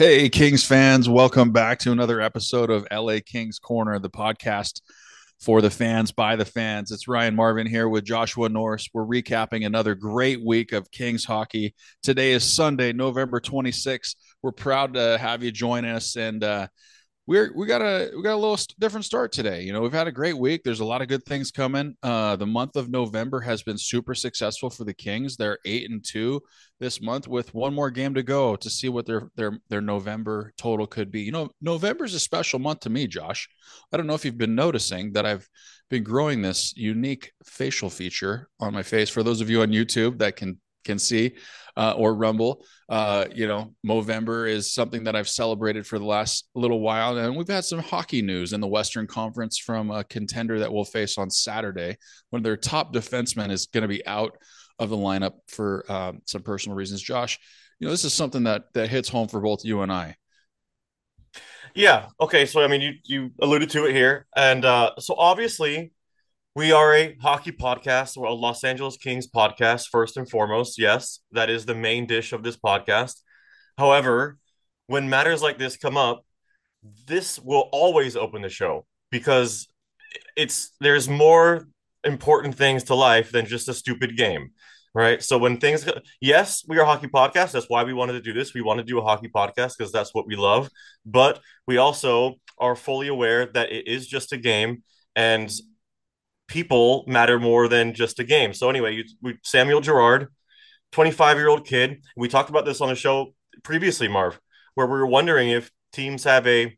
Hey, Kings fans, welcome back to another episode of LA Kings Corner, the podcast for the fans by the fans. It's Ryan Marvin here with Joshua Norris. We're recapping another great week of Kings hockey. Today is Sunday, November 26th. We're proud to have you join us and uh, we're we got a we got a little different start today. You know, we've had a great week. There's a lot of good things coming. Uh, the month of November has been super successful for the Kings. They're eight and two this month with one more game to go to see what their their their November total could be. You know, November is a special month to me, Josh. I don't know if you've been noticing that I've been growing this unique facial feature on my face. For those of you on YouTube that can can see uh, or rumble. Uh, you know movember is something that i've celebrated for the last little while and we've had some hockey news in the western conference from a contender that we'll face on saturday one of their top defenseman is going to be out of the lineup for um, some personal reasons. Josh you know this is something that that hits home for both you and i. Yeah okay so i mean you you alluded to it here and uh so obviously we are a hockey podcast. We're a Los Angeles Kings podcast, first and foremost. Yes, that is the main dish of this podcast. However, when matters like this come up, this will always open the show because it's there's more important things to life than just a stupid game right so when things yes we are a hockey podcast that's why we wanted to do this we want to do a hockey podcast because that's what we love but we also are fully aware that it is just a game and people matter more than just a game. So anyway, you, we, Samuel Girard, 25 year old kid. We talked about this on the show previously, Marv, where we were wondering if teams have a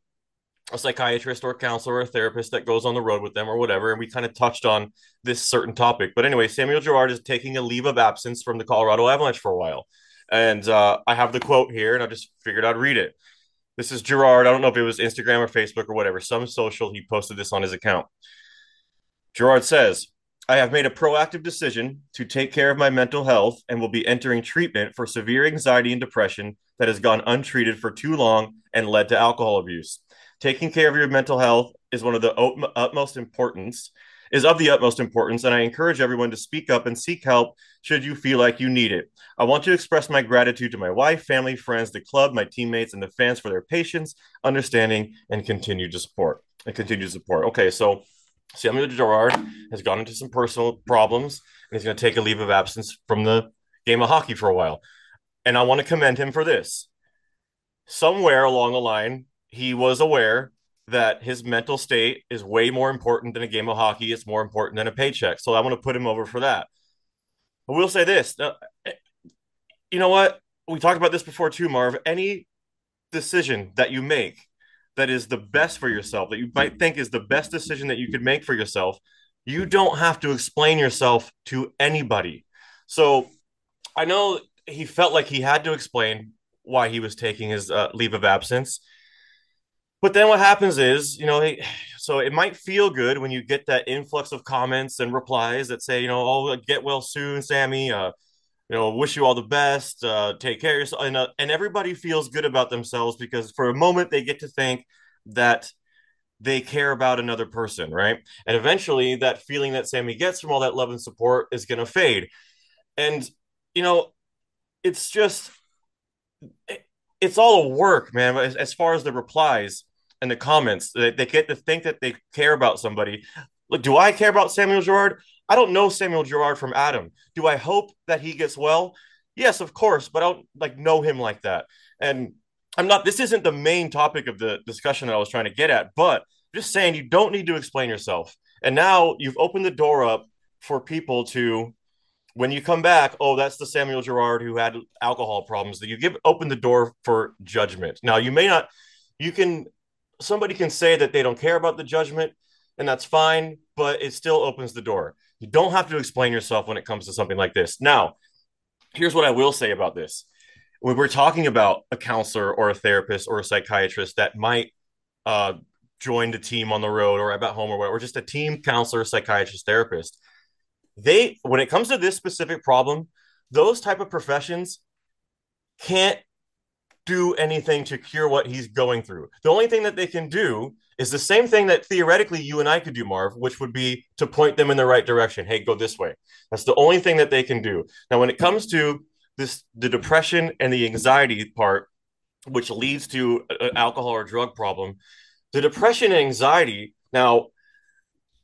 a psychiatrist or a counselor or a therapist that goes on the road with them or whatever. And we kind of touched on this certain topic. But anyway, Samuel Girard is taking a leave of absence from the Colorado Avalanche for a while. And uh, I have the quote here, and I just figured I'd read it. This is Girard. I don't know if it was Instagram or Facebook or whatever, some social. He posted this on his account. Girard says, I have made a proactive decision to take care of my mental health and will be entering treatment for severe anxiety and depression that has gone untreated for too long and led to alcohol abuse. Taking care of your mental health is one of the utmost importance is of the utmost importance and I encourage everyone to speak up and seek help should you feel like you need it. I want to express my gratitude to my wife, family, friends, the club, my teammates and the fans for their patience, understanding and continued support. And continued support. Okay, so Samuel Girard has gone into some personal problems and he's going to take a leave of absence from the game of hockey for a while. And I want to commend him for this. Somewhere along the line, he was aware that his mental state is way more important than a game of hockey. It's more important than a paycheck. So I want to put him over for that. I will say this. Uh, you know what? We talked about this before too, Marv. Any decision that you make that is the best for yourself, that you might think is the best decision that you could make for yourself, you don't have to explain yourself to anybody. So I know he felt like he had to explain why he was taking his uh, leave of absence. But then what happens is, you know, they, so it might feel good when you get that influx of comments and replies that say, you know, oh, get well soon, Sammy. Uh, you know, wish you all the best. Uh, take care of yourself, and uh, and everybody feels good about themselves because for a moment they get to think that they care about another person, right? And eventually, that feeling that Sammy gets from all that love and support is going to fade. And you know, it's just it, it's all a work, man. As, as, far as the replies and the comments, they, they get to think that they care about somebody. Look, do I care about Samuel Girard? I don't know Samuel Girard from Adam. Do I hope that he gets well? Yes, of course, but I don't like know him like that. And I'm not this isn't the main topic of the discussion that I was trying to get at, but just saying you don't need to explain yourself. And now you've opened the door up for people to when you come back, oh, that's the Samuel Girard who had alcohol problems. That you give open the door for judgment. Now you may not you can somebody can say that they don't care about the judgment, and that's fine, but it still opens the door. You don't have to explain yourself when it comes to something like this. Now, here's what I will say about this. When we're talking about a counselor or a therapist or a psychiatrist that might uh, join the team on the road or at home or whatever, or just a team counselor, psychiatrist, therapist, they when it comes to this specific problem, those type of professions can't do anything to cure what he's going through. The only thing that they can do is the same thing that theoretically you and I could do, Marv, which would be to point them in the right direction. Hey, go this way. That's the only thing that they can do. Now, when it comes to this, the depression and the anxiety part, which leads to an alcohol or drug problem. The depression and anxiety. Now,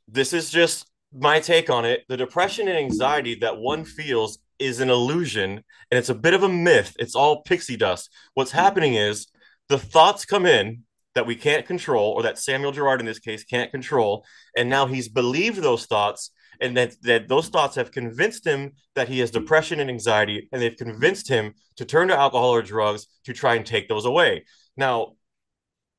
this is just my take on it. The depression and anxiety that one feels is an illusion and it's a bit of a myth. It's all pixie dust. What's happening is the thoughts come in that we can't control, or that Samuel Girard in this case can't control, and now he's believed those thoughts, and that that those thoughts have convinced him that he has depression and anxiety, and they've convinced him to turn to alcohol or drugs to try and take those away. Now,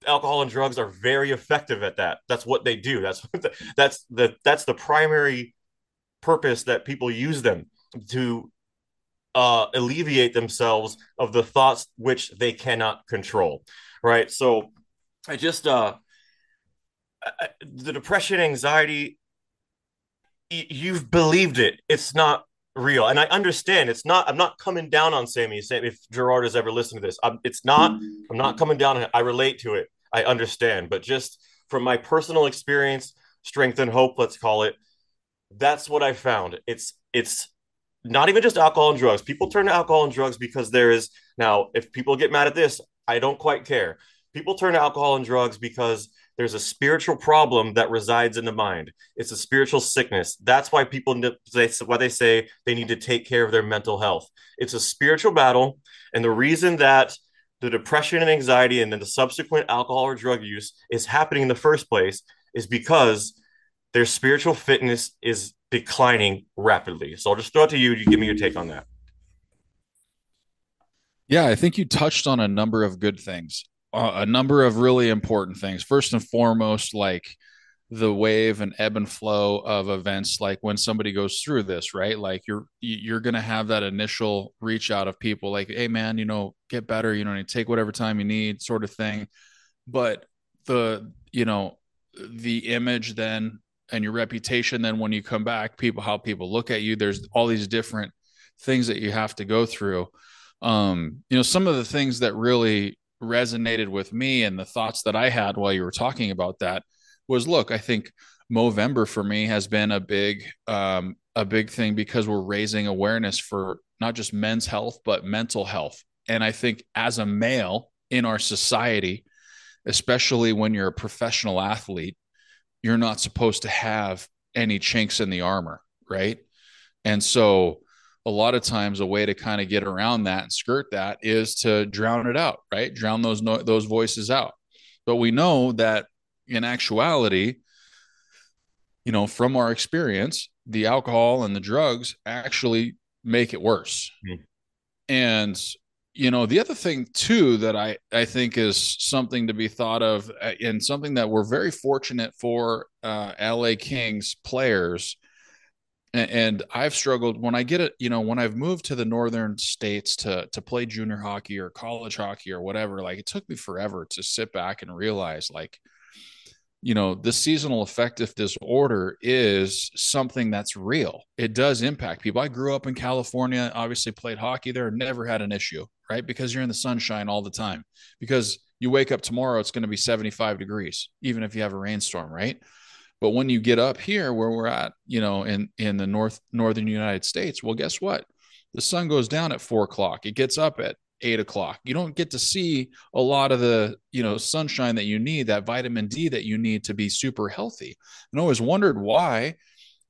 alcohol and drugs are very effective at that. That's what they do. That's the, that's the that's the primary purpose that people use them to uh, alleviate themselves of the thoughts which they cannot control. Right. So I just uh, I, the depression, anxiety. You've believed it. It's not real, and I understand. It's not. I'm not coming down on Sammy. Sam, if Girard has ever listened to this, I'm, it's not. I'm not coming down. I relate to it. I understand, but just from my personal experience, strength and hope, let's call it. That's what I found. It's it's not even just alcohol and drugs. People turn to alcohol and drugs because there is now. If people get mad at this, I don't quite care people turn to alcohol and drugs because there's a spiritual problem that resides in the mind. It's a spiritual sickness. That's why people they why they say they need to take care of their mental health. It's a spiritual battle, and the reason that the depression and anxiety and then the subsequent alcohol or drug use is happening in the first place is because their spiritual fitness is declining rapidly. So I'll just throw it to you. You give me your take on that. Yeah, I think you touched on a number of good things a number of really important things. First and foremost, like the wave and ebb and flow of events like when somebody goes through this right? Like you're you're to have that initial reach out of people like hey man you know get better you know you take whatever time you need sort of thing. But the you know the image then and your reputation then when you come back people how people look at you there's all these different things that you have to go through. Um you know some of the things that really resonated with me and the thoughts that I had while you were talking about that was look, I think Movember for me has been a big um, a big thing because we're raising awareness for not just men's health but mental health. And I think as a male in our society, especially when you're a professional athlete, you're not supposed to have any chinks in the armor, right? And so a lot of times a way to kind of get around that and skirt that is to drown it out, right? Drown those no- those voices out. But we know that in actuality, you know, from our experience, the alcohol and the drugs actually make it worse. Mm-hmm. And you know, the other thing too that I I think is something to be thought of, uh, and something that we're very fortunate for uh, LA Kings players and I've struggled when I get it, you know, when I've moved to the northern states to to play junior hockey or college hockey or whatever, like it took me forever to sit back and realize like you know, the seasonal affective disorder is something that's real. It does impact people. I grew up in California, obviously played hockey there, never had an issue, right? Because you're in the sunshine all the time. Because you wake up tomorrow, it's going to be 75 degrees, even if you have a rainstorm, right? But when you get up here where we're at, you know, in in the north northern United States, well, guess what? The sun goes down at four o'clock. It gets up at eight o'clock. You don't get to see a lot of the, you know, sunshine that you need, that vitamin D that you need to be super healthy. And I always wondered why,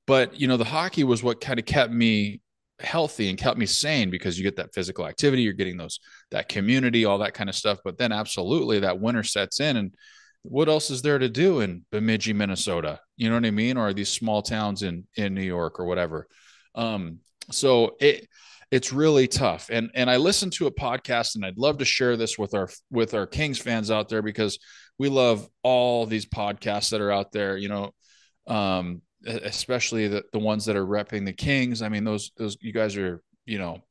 but you know, the hockey was what kind of kept me healthy and kept me sane because you get that physical activity, you're getting those that community, all that kind of stuff. But then absolutely that winter sets in and what else is there to do in Bemidji, Minnesota? You know what I mean? Or these small towns in in New York or whatever. Um, so it it's really tough. And and I listened to a podcast, and I'd love to share this with our with our Kings fans out there because we love all these podcasts that are out there. You know, um, especially the the ones that are repping the Kings. I mean, those those you guys are you know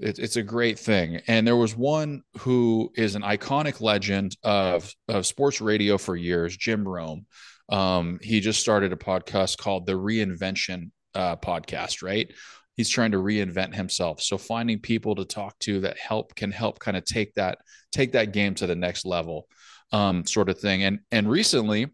it, it's a great thing. And there was one who is an iconic legend of, of sports radio for years, Jim Rome. Um, he just started a podcast called the Reinvention uh, Podcast, right? He's trying to reinvent himself. So finding people to talk to that help can help kind of take that take that game to the next level, um, sort of thing. And and recently,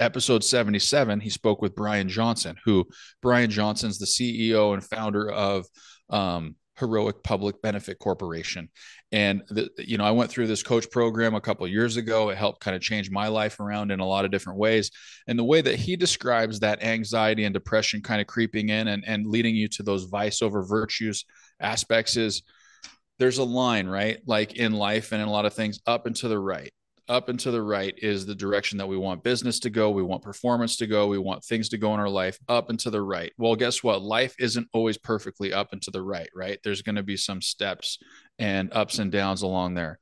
episode 77 he spoke with brian johnson who brian johnson's the ceo and founder of um, heroic public benefit corporation. And the, you know i went through this coach program a couple years ago. It helped kind of change my life around in a lot of different ways. And the way that he describes that anxiety and depression kind of creeping in and, and leading you to those vice over virtues aspects is there's a line right? Like in life and in a lot of things up and to the right up and to the right is the direction that we want business to go. We want performance to go. We want things to go in our life up and to the right. Well, guess what? Life isn't always perfectly up and to the right, right? There's going to be some steps and ups and downs along there.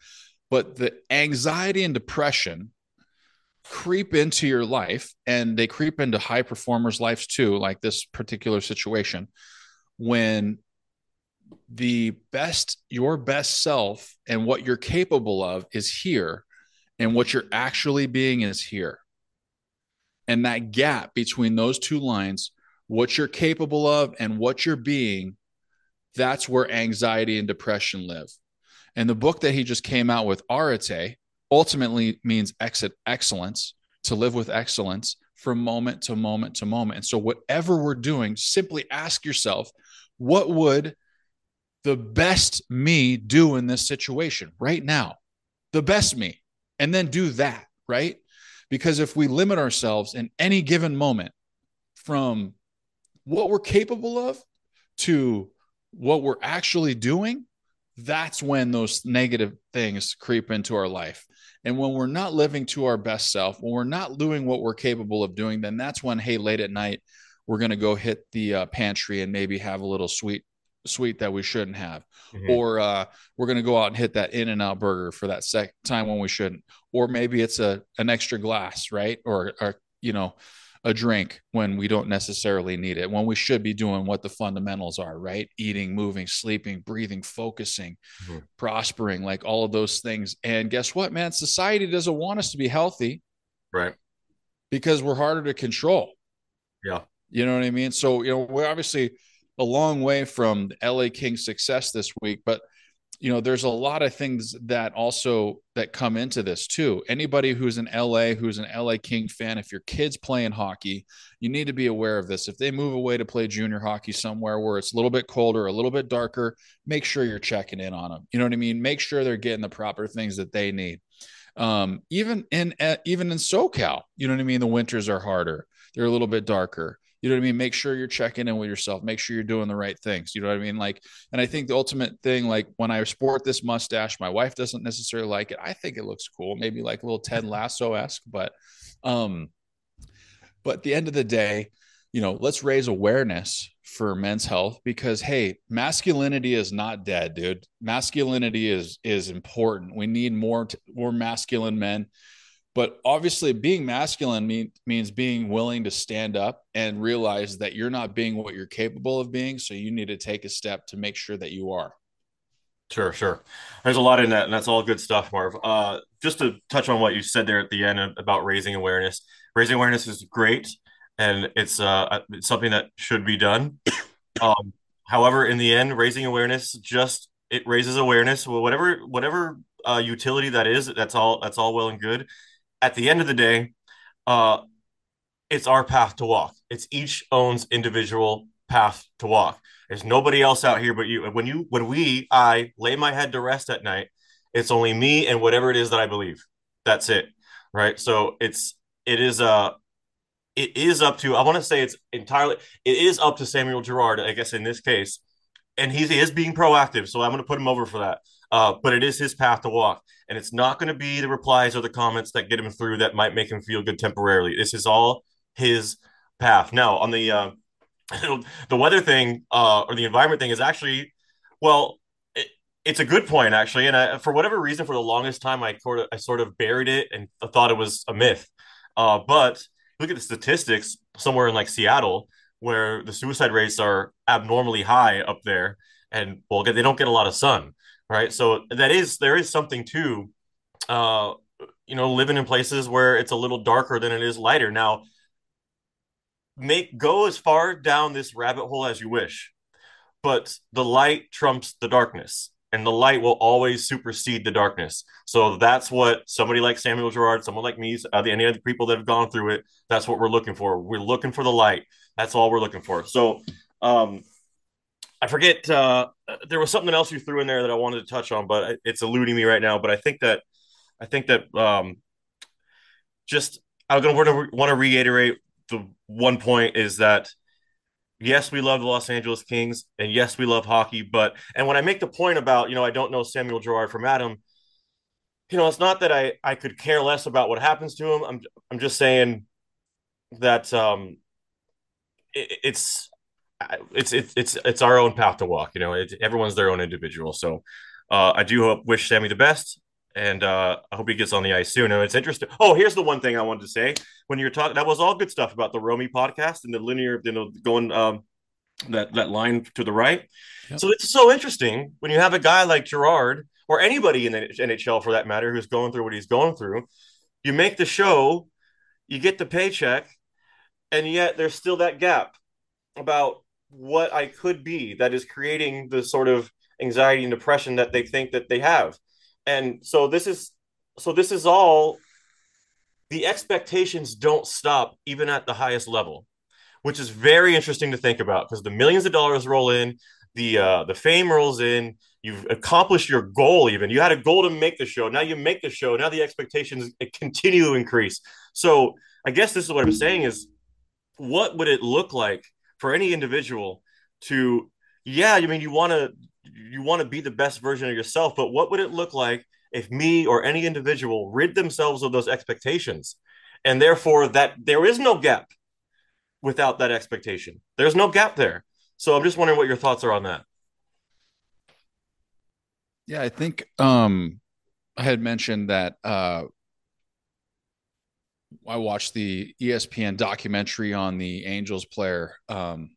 But the anxiety and depression creep into your life and they creep into high performers' lives too, like this particular situation when the best, your best self and what you're capable of is here and what you're actually being is here. And that gap between those two lines, what you're capable of and what you're being, that's where anxiety and depression live. And the book that he just came out with, Arete, ultimately means exit excellence, to live with excellence from moment to moment to moment. And so, whatever we're doing, simply ask yourself, what would the best me do in this situation right now? The best me and then do that, right? Because if we limit ourselves in any given moment from what we're capable of to what we're actually doing, that's when those negative things creep into our life. And when we're not living to our best self, when we're not doing what we're capable of doing, then that's when, hey, late at night, we're going to go hit the uh, pantry and maybe have a little sweet sweet that we shouldn't have. Mm-hmm. or uh, we're going to go out and hit that in and out burger for that second time when we shouldn't. Or maybe it's a an extra glass right? Or, or you know a drink when we don't necessarily need it when we should be doing what the fundamentals are right? Eating moving sleeping breathing focusing mm-hmm. prospering like all of those things. And guess what man? Society doesn't want us to be healthy right. because we're harder to control. Yeah. You know what i mean? So you know we're obviously a long way from LA Kings success this week, but you know there's a lot of things that also that come into this too. Anybody who's an la who's an la king fan if your kids playing hockey you need to be aware of this. If they move away to play junior hockey somewhere where it's a little bit colder a little bit darker make sure you're checking in on them you know what i mean? Make sure they're getting the proper things that they need. Um, even in uh, even in socal you know what i mean? The winters are harder. They're a little bit darker you know what I mean? Make sure you're checking in with yourself. Make sure you're doing the right things. You know what I mean? Like, and I think the ultimate thing, like when I sport this mustache, my wife doesn't necessarily like it. I think it looks cool, maybe like a little Ted Lasso esque, but, um, but at the end of the day, you know, let's raise awareness for men's health because hey, masculinity is not dead, dude. Masculinity is is important. We need more t- more masculine men but obviously, being masculine mean, means being willing to stand up and realize that you're not being what you're capable of being. So you need to take a step to make sure that you are. Sure, sure. There's a lot in that, and that's all good stuff, Marv. Uh, just to touch on what you said there at the end about raising awareness. Raising awareness is great, and it's uh, it's something that should be done. Um, however, in the end, raising awareness just it raises awareness. Whatever whatever uh, utility that is, that's all that's all well and good at the end of the day, uh, it's our path to walk. It's each owns individual path to walk. There's nobody else out here but you. And When you, when we, I lay my head to rest at night, it's only me and whatever it is that I believe. That's it, right? So it's it is uh it is up to I want to say it's entirely it is up to Samuel Girard, I guess in this case, and he is being proactive. So I'm going to put him over for that. Uh, but it is his path to walk. And it's not going to be the replies or the comments that get him through that might make him feel good temporarily. This is all his path. Now, on the uh, the weather thing uh, or the environment thing is actually, well, it, it's a good point actually. And I, for whatever reason, for the longest time, I sort of I sort of buried it and thought it was a myth. Uh, but look at the statistics somewhere in like Seattle, where the suicide rates are abnormally high up there, and well, they don't get a lot of sun right? So that is there is something to, uh, you know, living in places where it's a little darker than it is lighter. Now, make go as far down this rabbit hole as you wish, but the light trumps the darkness. And the light will always supersede the darkness. So that's what somebody like Samuel Girard, someone like me, uh, any other people that have gone through it, that's what we're looking for. We're looking for the light. That's all we're looking for. So, um, I forget. Uh, there was something else you threw in there that I wanted to touch on, but it's eluding me right now. But I think that I think that um, just I'm going to want to reiterate the one point is that yes, we love the Los Angeles Kings, and yes, we love hockey. But and when I make the point about you know I don't know Samuel Girard from Adam, you know it's not that I I could care less about what happens to him. I'm I'm just saying that um, it, it's it's it's it's it's our own path to walk. You know, it, everyone's their own individual. So uh, I do hope wish Sammy the best, and uh, I hope he gets on the ice soon. And it's interesting. Oh, here's the one thing I wanted to say when you're talking. That was all good stuff about the Romy podcast and the linear, you know, going um, that that line to the right. Yep. So it's so interesting when you have a guy like Girard or anybody in the NHL for that matter who's going through what he's going through. You make the show, you get the paycheck, and yet there's still that gap about what I could be that is creating the sort of anxiety and depression that they think that they have. And so this is so this is all the expectations don't stop even at the highest level, which is very interesting to think about because the millions of dollars roll in, the uh, the fame rolls in, you've accomplished your goal even. You had a goal to make the show. Now you make the show. Now the expectations continue to increase. So I guess this is what I'm saying is what would it look like for any individual to yeah i mean you want to you want to be the best version of yourself but what would it look like if me or any individual rid themselves of those expectations? And therefore that there is no gap without that expectation. There's no gap there. So i'm just wondering what your thoughts are on that. Yeah i think um i had mentioned that uh I watched the ESPN documentary on the Angels player. Um,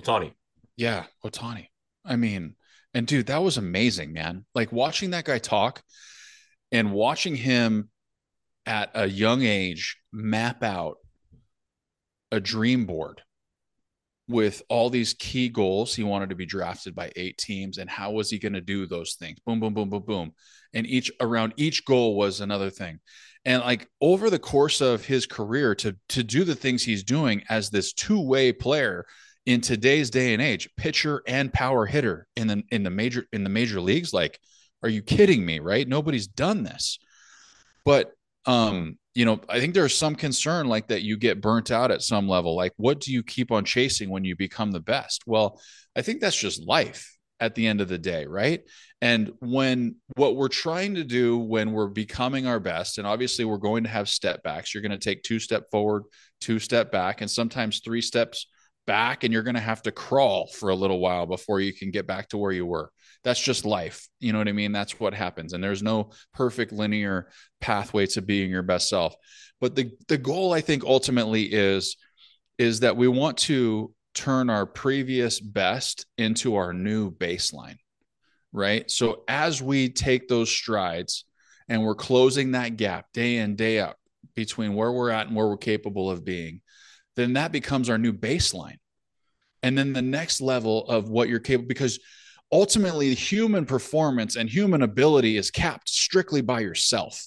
Ohtani. Yeah, Ohtani. I mean, and dude, that was amazing, man. Like watching that guy talk and watching him at a young age map out a dream board with all these key goals. He wanted to be drafted by eight teams, and how was he going to do those things? Boom, boom, boom, boom, boom. And each around each goal was another thing and like over the course of his career to to do the things he's doing as this two-way player in today's day and age pitcher and power hitter in the in the major in the major leagues like are you kidding me right? Nobody's done this. But um you know i think there's some concern like that you get burnt out at some level. Like what do you keep on chasing when you become the best? Well i think that's just life at the end of the day, right? And when what we're trying to do when we're becoming our best, and obviously we're going to have step backs, you're going to take two step forward, two step back, and sometimes three steps back, and you're going to have to crawl for a little while before you can get back to where you were. That's just life. You know what I mean? That's what happens. And there's no perfect linear pathway to being your best self. But the the goal I think ultimately is is that we want to turn our previous best into our new baseline, right? So as we take those strides and we're closing that gap day in, day out between where we're at and where we're capable of being, then that becomes our new baseline. And then the next level of what you're capable, because ultimately human performance and human ability is capped strictly by yourself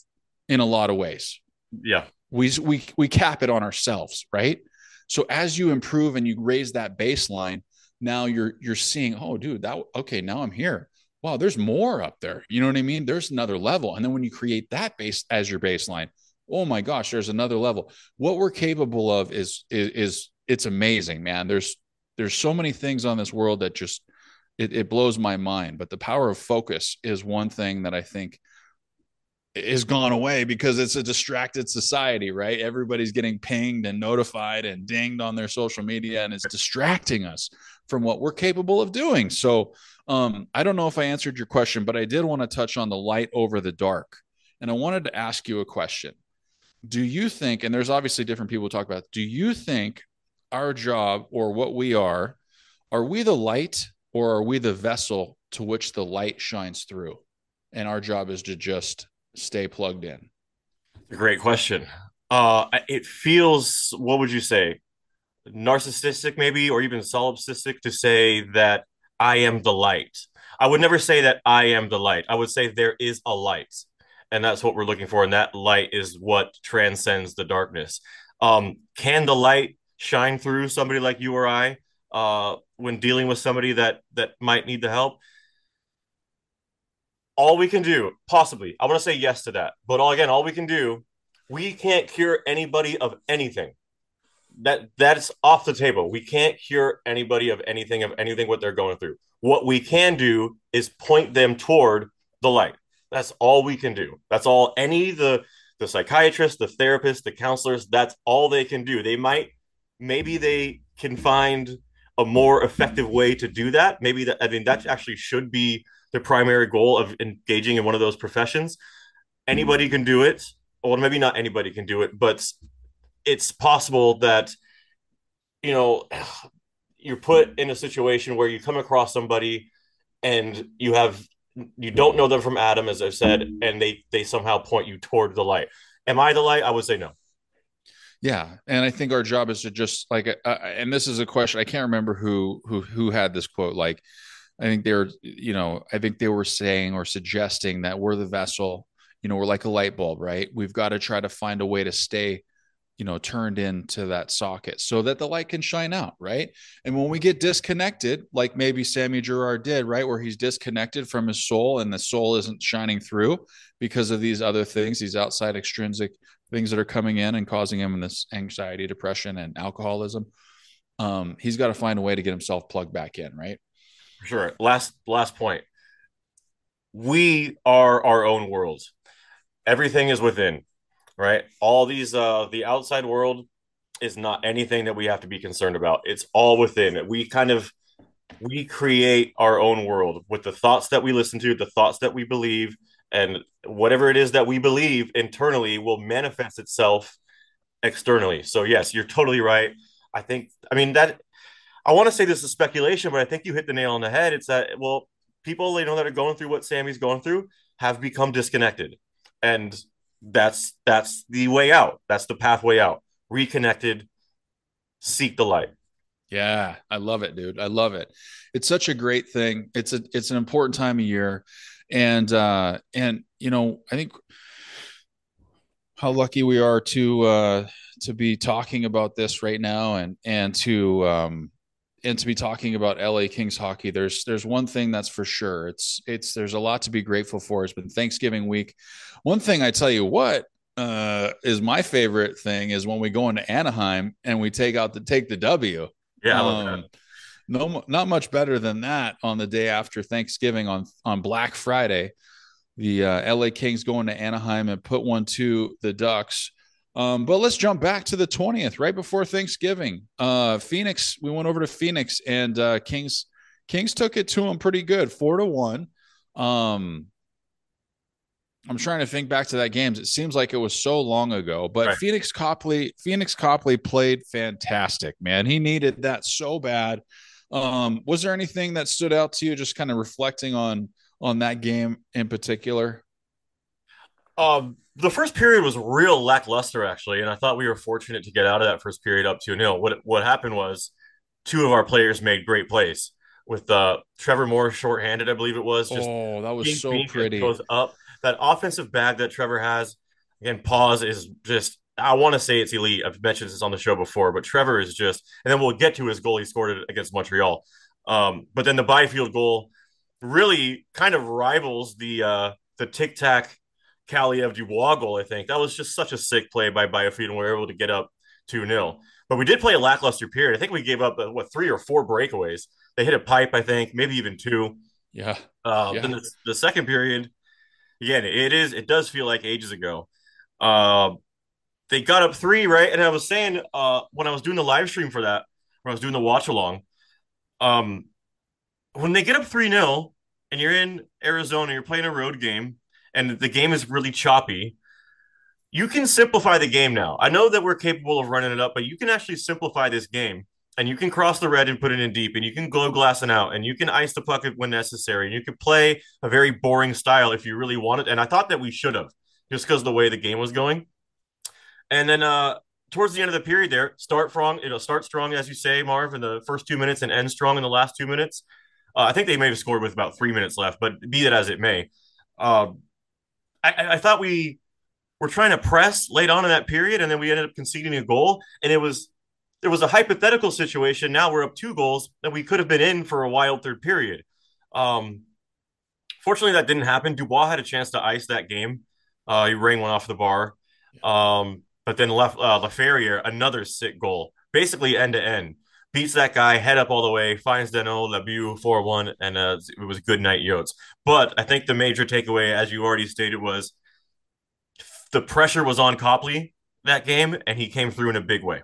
in a lot of ways. Yeah. We, we, we cap it on ourselves, right? So as you improve and you raise that baseline, now you're you're seeing, oh, dude, that okay, now I'm here. Wow, there's more up there. You know what I mean? There's another level. And then when you create that base as your baseline, oh my gosh, there's another level. What we're capable of is is, is it's amazing, man. There's there's so many things on this world that just it, it blows my mind. But the power of focus is one thing that I think is gone away because it's a distracted society, right? Everybody's getting pinged and notified and dinged on their social media, and it's distracting us from what we're capable of doing. So, um, I don't know if I answered your question, but I did want to touch on the light over the dark. And I wanted to ask you a question. Do you think, and there's obviously different people talk about, do you think our job or what we are, are we the light or are we the vessel to which the light shines through? And our job is to just stay plugged in? Great question. Uh, it feels, what would you say, narcissistic maybe, or even solipsistic to say that I am the light. I would never say that I am the light. I would say there is a light, and that's what we're looking for. And that light is what transcends the darkness. Um, can the light shine through somebody like you or I? Uh, when dealing with somebody that that might need the help. All we can do, possibly, I want to say yes to that, but all again, all we can do, we can't cure anybody of anything. That that's off the table. We can't cure anybody of anything of anything what they're going through. What we can do is point them toward the light. That's all we can do. That's all any the the psychiatrist, the therapist, the counselors, that's all they can do. They might maybe they can find a more effective way to do that. Maybe that I mean that actually should be the primary goal of engaging in one of those professions. Anybody can do it. Well, maybe not anybody can do it, but it's possible that you know you're put in a situation where you come across somebody and you have you don't know them from Adam, as I've said, and they they somehow point you toward the light. Am I the light? I would say no. Yeah, and I think our job is to just like, uh, and this is a question I can't remember who who who had this quote. Like, I think they're, you know, I think they were saying or suggesting that we're the vessel. You know, we're like a light bulb, right? We've got to try to find a way to stay you know turned into that socket so that the light can shine out right and when we get disconnected like maybe sammy girard did right where he's disconnected from his soul and the soul isn't shining through because of these other things these outside extrinsic things that are coming in and causing him this anxiety depression and alcoholism um, he's got to find a way to get himself plugged back in right sure last last point we are our own world everything is within right? All these, uh, the outside world is not anything that we have to be concerned about. It's all within. We kind of we create our own world with the thoughts that we listen to, the thoughts that we believe, and whatever it is that we believe internally will manifest itself externally. So yes, you're totally right. I think I mean that I want to say this is speculation, but I think you hit the nail on the head. It's that well, people you know that are going through what Sammy's going through have become disconnected. And that's that's the way out. That's the pathway out. Reconnected, seek the light. Yeah, I love it, dude. I love it. It's such a great thing. It's a it's an important time of year. And uh and you know, I think how lucky we are to uh to be talking about this right now and and to um and to be talking about LA Kings hockey, there's there's one thing that's for sure. It's it's there's a lot to be grateful for. It's been Thanksgiving week. One thing I tell you what uh, is my favorite thing is when we go into Anaheim and we take out the take the W. Yeah, um, no, not much better than that on the day after Thanksgiving on on Black Friday. The uh, LA Kings going to Anaheim and put one to the Ducks. Um, but let's jump back to the 20th, right before Thanksgiving. Uh, Phoenix, we went over to Phoenix and uh, Kings Kings took it to them pretty good, four to one. Um, I'm trying to think back to that games. It seems like it was so long ago, but right. Pheonix Copley, Pheonix Copley played fantastic, man. He needed that so bad. Um, was there anything that stood out to you, just kind of reflecting on on that game in particular? Um, the first period was real lackluster actually, and I thought we were fortunate to get out of that first period up to nil. What what happened was two of our players made great plays with uh, Trevor Moore shorthanded, I believe it was. Just oh, that was so pretty. Goes up that offensive bag that Trevor has. Again, pause is just. I want two say it's elite. I've mentioned this on the show before, but Trevor is just. And then we'll get to his goal he scored against Montreal. Um, but then the Byfield goal really kind of rivals the uh, the tic tac Dubois goal, I think. That was just such a sick play by Byfield, and we were able to get up 2 0. But we did play a lackluster period. I think we gave up, uh, what, three or four breakaways. They hit a pipe, I think, maybe even two. Yeah. Uh, yeah. Then the, the, second period, again, it is, it does feel like ages ago. Uh, they got up three, right? And I was saying uh, when I was doing the live stream for that, when I was doing the watch along, um, when they get up 3 0 and you're in Arizona, you're playing a road game, and the game is really choppy, you can simplify the game now. I know that we're capable of running it up, but you can actually simplify this game and you can cross the red and put it in deep and you can go glassing out and you can ice the puck when necessary and you could play a very boring style if you really wanted. And I thought that we should have just because the way the game was going. And then uh towards the end of the period there, start strong, it'll start strong, as you say, Marv, in the first two minutes and end strong in the last two minutes. Uh, I think they may have scored with about three minutes left, but be that as it may. Uh, I, I thought we were trying to press late on in that period, and then we ended up conceding a goal, and it was there was a hypothetical situation. Now we're up two goals that we could have been in for a wild third period. Um, fortunately, that didn't happen. Dubois had a chance to ice that game. Uh, he rang one off the bar. Um, but then left uh, Laferriere, another sick goal, basically end to end. Beats that guy, head up all the way, finds Danault, Lemieux 4 1, and uh, it was good night, Yotes. But I think the major takeaway, as you already stated, was the pressure was on Copley that game, and he came through in a big way.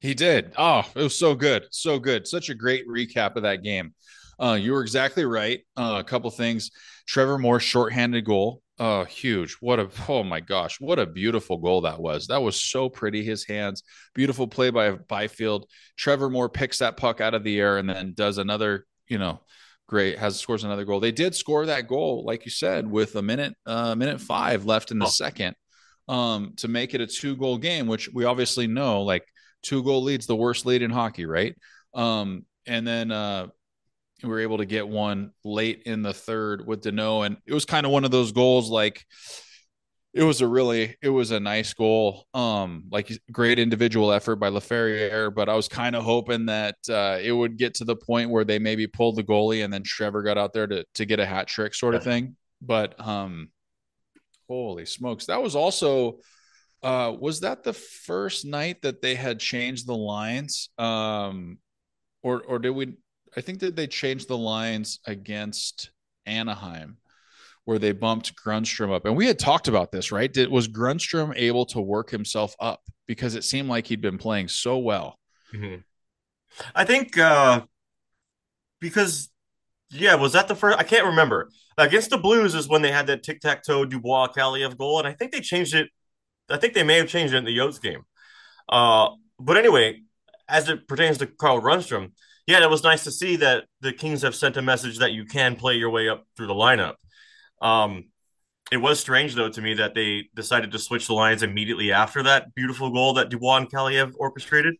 He did. Oh, it was so good. So good. Such a great recap of that game. Uh, you were exactly right. Uh, a couple things. Trevor Moore shorthanded goal. Oh, huge. What a oh my gosh, what a beautiful goal that was. That was so pretty. His hands, beautiful play by Byfield. Trevor Moore picks that puck out of the air and then does another, you know, great has scores another goal. They did score that goal, like you said, with a minute, uh minute five left in the oh. second, um, to make it a two goal game, which we obviously know like two goal leads the worst lead in hockey, right? Um, and then uh we were able to get one late in the third with Danault, and it was kind of one of those goals like it was a really it was a nice goal. Um like great individual effort by Laferriere but I was kind of hoping that uh, it would get to the point where they maybe pulled the goalie and then Trevor got out there to to get a hat trick sort of thing. But um holy smokes that was also uh was that the first night that they had changed the lines? Um or or did we I think that they changed the lines against Anaheim where they bumped Grundstrom up. And we had talked about this, right? Did, was Grundstrom able to work himself up because it seemed like he'd been playing so well? Mm-hmm. I think uh, because, yeah, was that the first? I can't remember. Against the Blues is when they had that tic tac toe Dubois Kaliyev goal. And I think they changed it. I think they may have changed it in the Yotes game. Uh, but anyway, as it pertains to Carl Grundstrom, yeah, it was nice to see that the Kings have sent a message that you can play your way up through the lineup. Um, it was strange though to me that they decided to switch the lines immediately after that beautiful goal that Dubois and Kaliyev orchestrated.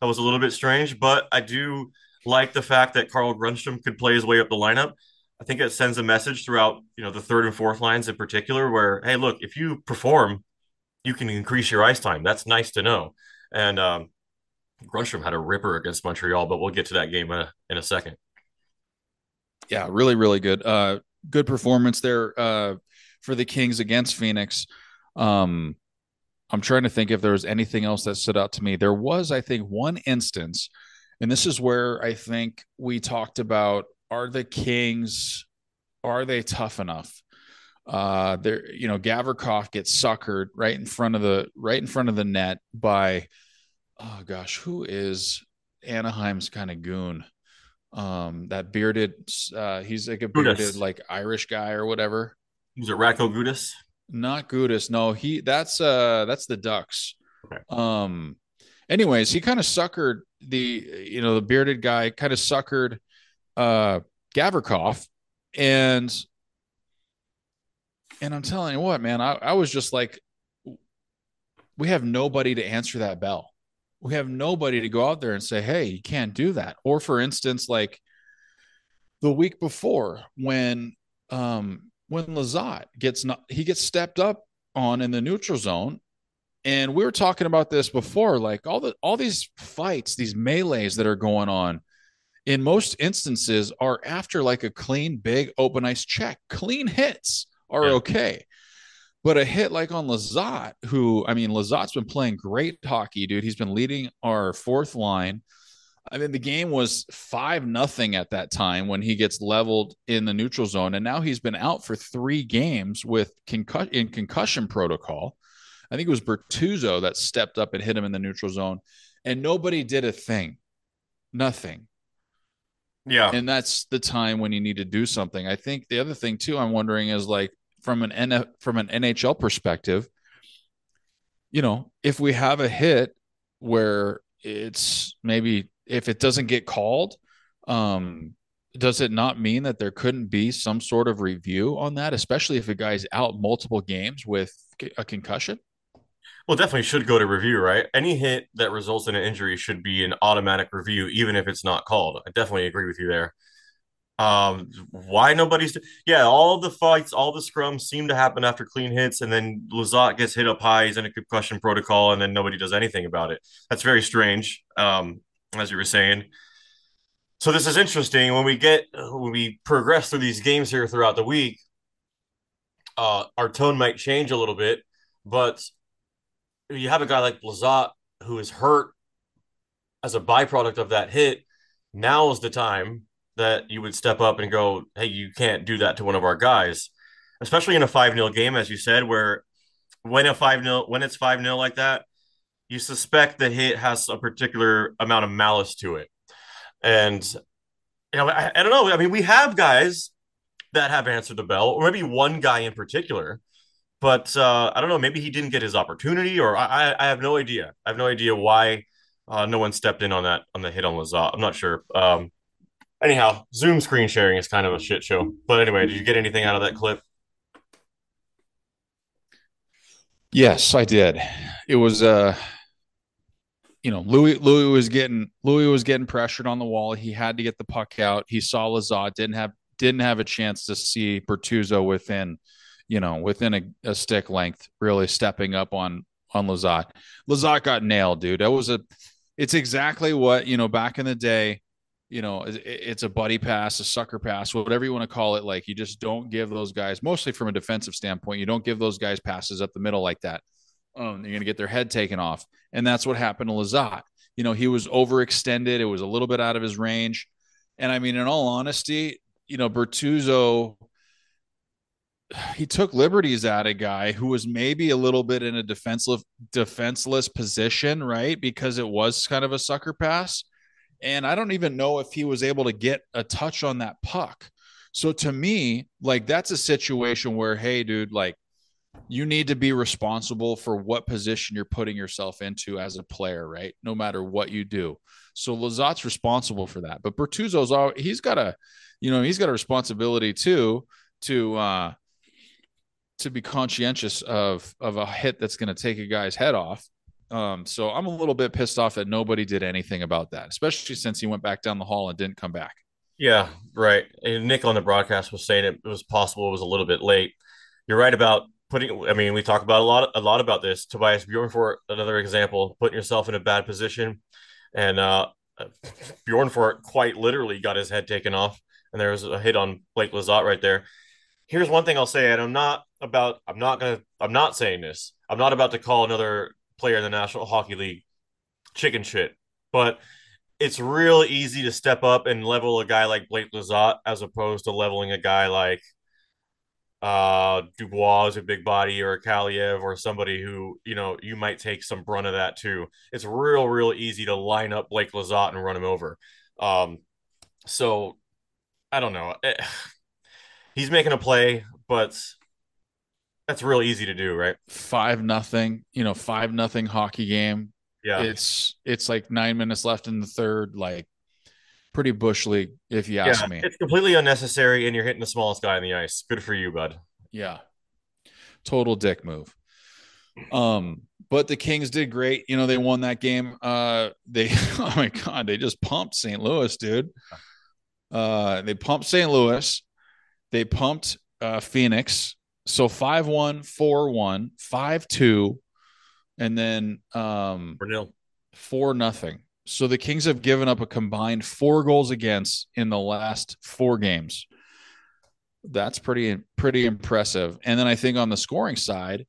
That was a little bit strange, but I do like the fact that Carl Grundstrom could play his way up the lineup. I think it sends a message throughout, you know, the third and fourth lines in particular, where hey, look, if you perform, you can increase your ice time. That's nice to know. And um, Grundstrom had a ripper against Montreal, but we'll get to that game in a, in a second. Yeah, really, really good. Uh, good performance there uh, for the Kings against Phoenix. Um, I'm trying to think if there was anything else that stood out to me. There was, I think, one instance, and this is where I think we talked about are the Kings are they tough enough? Uh, there, you know, Gavrikov gets suckered right in front of the right in front of the net by, oh gosh, who is Anaheim's kind of goon? um that bearded uh he's like a bearded Gudas. like irish guy or whatever was it Radko Gudas? Not Gudas. No, he that's uh that's the Ducks. Okay. Um anyways, he kind of suckered the you know the bearded guy kind of suckered uh Gavrikov and and I'm telling you what, man, I, I was just like we have nobody to answer that bell we have nobody to go out there and say, hey, you can't do that. Or for instance, like the week before when um when Lizotte gets not he gets stepped up on in the neutral zone. And we were talking about this before, like all the all these fights, these melees that are going on in most instances are after like a clean, big open ice check. Clean hits are yeah. okay. But a hit like on Lizotte, who I mean, Lizotte's been playing great hockey, dude. He's been leading our fourth line. I mean, the game was five nothing at that time when he gets leveled in the neutral zone, and now he's been out for three games with concussion in concussion protocol. I think it was Bertuzzo that stepped up and hit him in the neutral zone, and nobody did a thing, nothing. Yeah, and that's the time when you need to do something. I think the other thing too, I'm wondering is like from an N- from an NHL perspective, you know, if we have a hit where it's maybe if it doesn't get called, um, does it not mean that there couldn't be some sort of review on that, especially if a guy's out multiple games with a concussion? Well, definitely should go to review, right? Any hit that results in an injury should be an automatic review, even if it's not called. I definitely agree with you there. Um, why nobody's yeah, all the fights, all the scrums seem to happen after clean hits, and then Lizotte gets hit up high, he's in a concussion protocol, and then nobody does anything about it. That's very strange. Um, as you were saying. So this is interesting when we get when we progress through these games here throughout the week. Uh, our tone might change a little bit, but you have a guy like Lizotte who is hurt as a byproduct of that hit. Now is the time that you would step up and go, hey, you can't do that to one of our guys, especially in a 5 0 game, as you said, where when a 5 0, when it's 5 0 like that, you suspect the hit has a particular amount of malice to it. And, you know, I, I don't know. I mean, we have guys that have answered the bell, or maybe one guy in particular. But uh, I don't know. Maybe he didn't get his opportunity, or I, I have no idea. I have no idea why uh, no one stepped in on that on the hit on Lizotte. I'm not sure. Um, anyhow, Zoom screen sharing is kind of a shit show. But anyway, did you get anything out of that clip? Yes, I did. It was uh you know, Louis Louis was getting Louis was getting pressured on the wall. He had to get the puck out. He saw Lizotte, didn't have didn't have a chance to see Bortuzzo within, you know, within a, a stick length, really stepping up on on Lizotte. Lizotte got nailed, dude. That was a it's exactly what, you know, back in the day, you know, it's a buddy pass, a sucker pass, whatever you want to call it. Like you just don't give those guys, mostly from a defensive standpoint, you don't give those guys passes up the middle like that. Um, you're going to get their head taken off, and that's what happened to Lizotte. You know, he was overextended; it was a little bit out of his range. And I mean, in all honesty, you know, Bortuzzo, he took liberties at a guy who was maybe a little bit in a defensive defenseless position, right? Because it was kind of a sucker pass and I don't even know if he was able to get a touch on that puck. So to me, like that's a situation where, hey, dude, like you need to be responsible for what position you're putting yourself into as a player, right? No matter what you do. So Lizotte's responsible for that. But Bortuzzo's all he's got a, you know, he's got a responsibility too to uh to be conscientious of of a hit that's going to take a guy's head off um, so I'm a little bit pissed off that nobody did anything about that, especially since he went back down the hall and didn't come back. Yeah, right. And Nick on the broadcast was saying it, was possible it was a little bit late. You're right about putting. I mean, we talk about a lot, a lot about this. Tobias Bjornfot another example, putting yourself in a bad position, and uh, Bjornfot quite literally got his head taken off, and there was a hit on Blake Lizotte right there. Here's one thing I'll say, and I'm not about. I'm not gonna. I'm not saying this. I'm not about to call another player in the National Hockey League chicken shit. But it's real easy to step up and level a guy like Blake Lizotte as opposed to leveling a guy like uh Dubois, a big body, or a Kaliyev, or somebody who you know you might take some brunt of that too. It's real, real easy to line up Blake Lizotte and run him over. Um, so I don't know. Eh, he's making a play, but that's real easy to do, right? Five nothing, you know, five nothing hockey game. Yeah. It's it's like nine minutes left in the third, like pretty bush league, if you ask yeah, me. It's completely unnecessary, and you're hitting the smallest guy on the ice. Good for you, bud. Yeah. Total dick move. Um, but the Kings did great. You know, they won that game. Uh they oh my god, they just pumped St. Louis, dude. Uh they pumped St. Louis. They pumped uh Phoenix so 5 1, 4 1, 5 2, and then um, 4 nothing. So the Kings have given up a combined four goals against in the last four games. That's pretty pretty impressive. And then I think on the scoring side,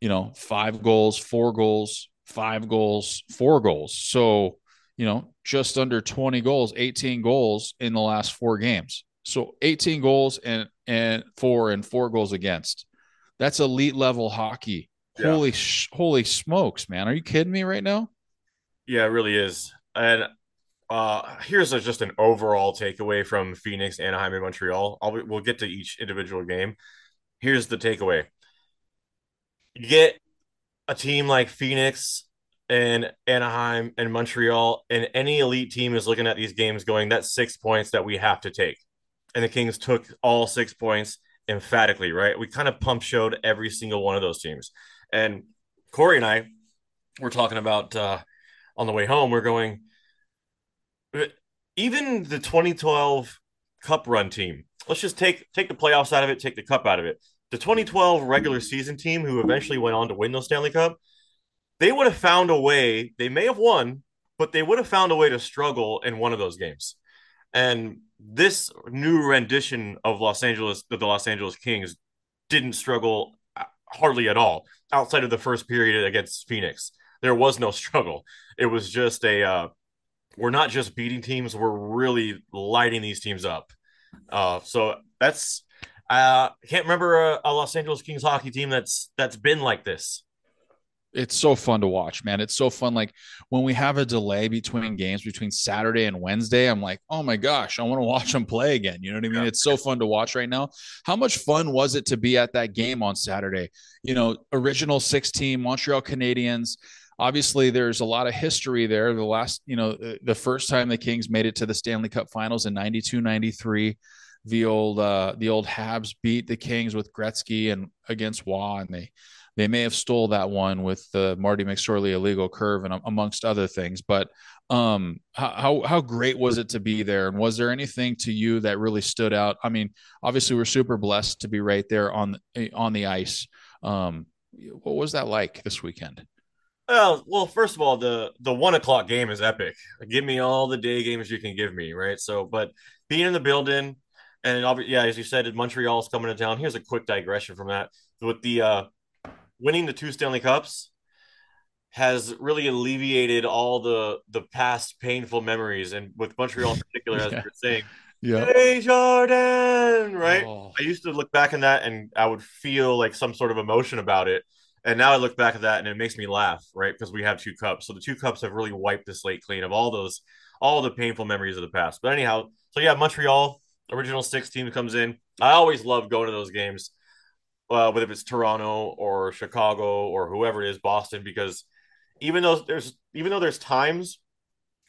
you know, five goals, four goals, five goals, four goals. So, you know, just under 20 goals, 18 goals in the last four games. So 18 goals and and four and four goals against. That's elite level hockey. Yeah. Holy sh- holy smokes, man! Are you kidding me right now? Yeah, it really is. And uh here's a, just an overall takeaway from Phoenix, Anaheim, and Montreal. I'll, we'll get to each individual game. Here's the takeaway: you get a team like Phoenix and Anaheim and Montreal, and any elite team is looking at these games going, "That's six points that we have to take." And the Kings took all six points emphatically, right? We kind of pump showed every single one of those teams. And Corey and I were talking about uh, on the way home, we're going, even the 2012 cup run team. Let's just take take the playoffs out of it, take the cup out of it. The 2012 regular season team, who eventually went on to win the Stanley Cup, they would have found a way. They may have won, but they would have found a way to struggle in one of those games. And this new rendition of Los Angeles, the Los Angeles Kings, didn't struggle hardly at all outside of the first period against Phoenix. There was no struggle. It was just a uh, we're not just beating teams, we're really lighting these teams up. Uh, so that's uh, I can't remember a, a Los Angeles Kings hockey team that's that's been like this it's so fun to watch, man. It's so fun. Like when we have a delay between games between Saturday and Wednesday, I'm like, oh my gosh, I want to watch them play again. You know what I mean? Yeah. It's so fun to watch right now. How much fun was it to be at that game on Saturday? You know, original six team Montreal Canadiens. Obviously, there's a lot of history there. The last, you know, the first time the Kings made it to the Stanley Cup finals in 92 93 the old uh the old Habs beat the Kings with Gretzky and against Waugh and they they may have stole that one with the Marty McSorley illegal curve and amongst other things. But um, how how great was it to be there? And was there anything to you that really stood out? I mean, obviously we're super blessed to be right there on on the ice. Um, what was that like this weekend? Well, well, first of all, the the one o'clock game is epic. Give me all the day games you can give me, right? So, but being in the building, and yeah, as you said, Montreal's coming to town. Here's a quick digression from that with the uh, winning the two Stanley Cups has really alleviated all the the past painful memories, and with Montreal in particular, as yeah. you're saying, yeah, hey Jordan, right? Oh. I used to look back in that, and I would feel like some sort of emotion about it. And now I look back at that, and it makes me laugh, right? Because we have two cups, so the two cups have really wiped the slate clean of all those, all the painful memories of the past. But anyhow, so yeah, Montreal original six team comes in. I always love going to those games uh, whether it's Toronto or Chicago or whoever it is, Boston, because even though there's even though there's times,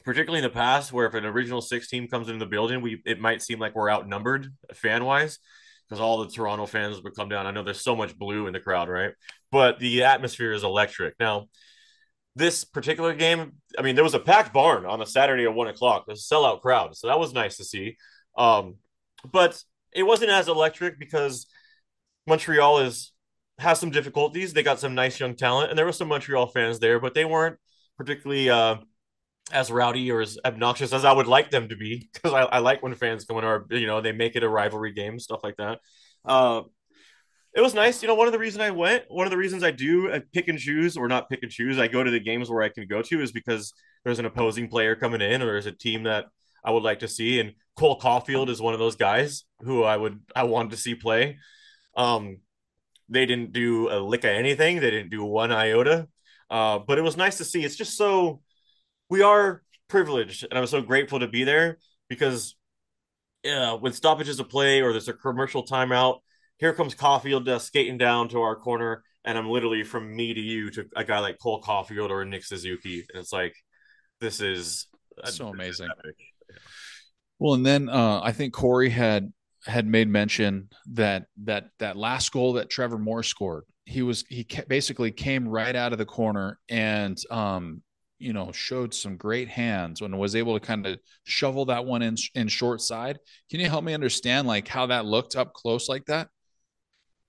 particularly in the past, where if an original six team comes into the building, we it might seem like we're outnumbered fan wise because all the Toronto fans would come down. I know there's so much blue in the crowd, right? But the atmosphere is electric. Now, this particular game, I mean, there was a packed barn on a Saturday at one o'clock. A sellout crowd, so that was nice to see. Um, but it wasn't as electric because Montreal is has some difficulties. They got some nice young talent, and there were some Montreal fans there, but they weren't particularly uh, as rowdy or as obnoxious as I would like them to be. Because I, I, like when fans come in, or you know, they make it a rivalry game, stuff like that. Uh, it was nice. You know, one of the reasons I went, one of the reasons I do I pick and choose, or not pick and choose, I go to the games where I can go to is because there's an opposing player coming in, or there's a team that I would like to see. And Cole Caufield is one of those guys who I would I wanted to see play. Um, they didn't do a lick of anything. They didn't do one iota. Uh, but it was nice to see. It's just so we are privileged, and I'm so grateful to be there because yeah, when stoppages of play or there's a commercial timeout, here comes Caufield uh, skating down to our corner, and I'm literally from me to you to a guy like Cole Caufield or Nick Suzuki, and it's like this is so amazing. Well, and then uh, I think Corey had had made mention that that that last goal that Trevor Moore scored, he was he basically came right out of the corner and um you know showed some great hands and was able to kind of shovel that one in in short side. Can you help me understand like how that looked up close like that?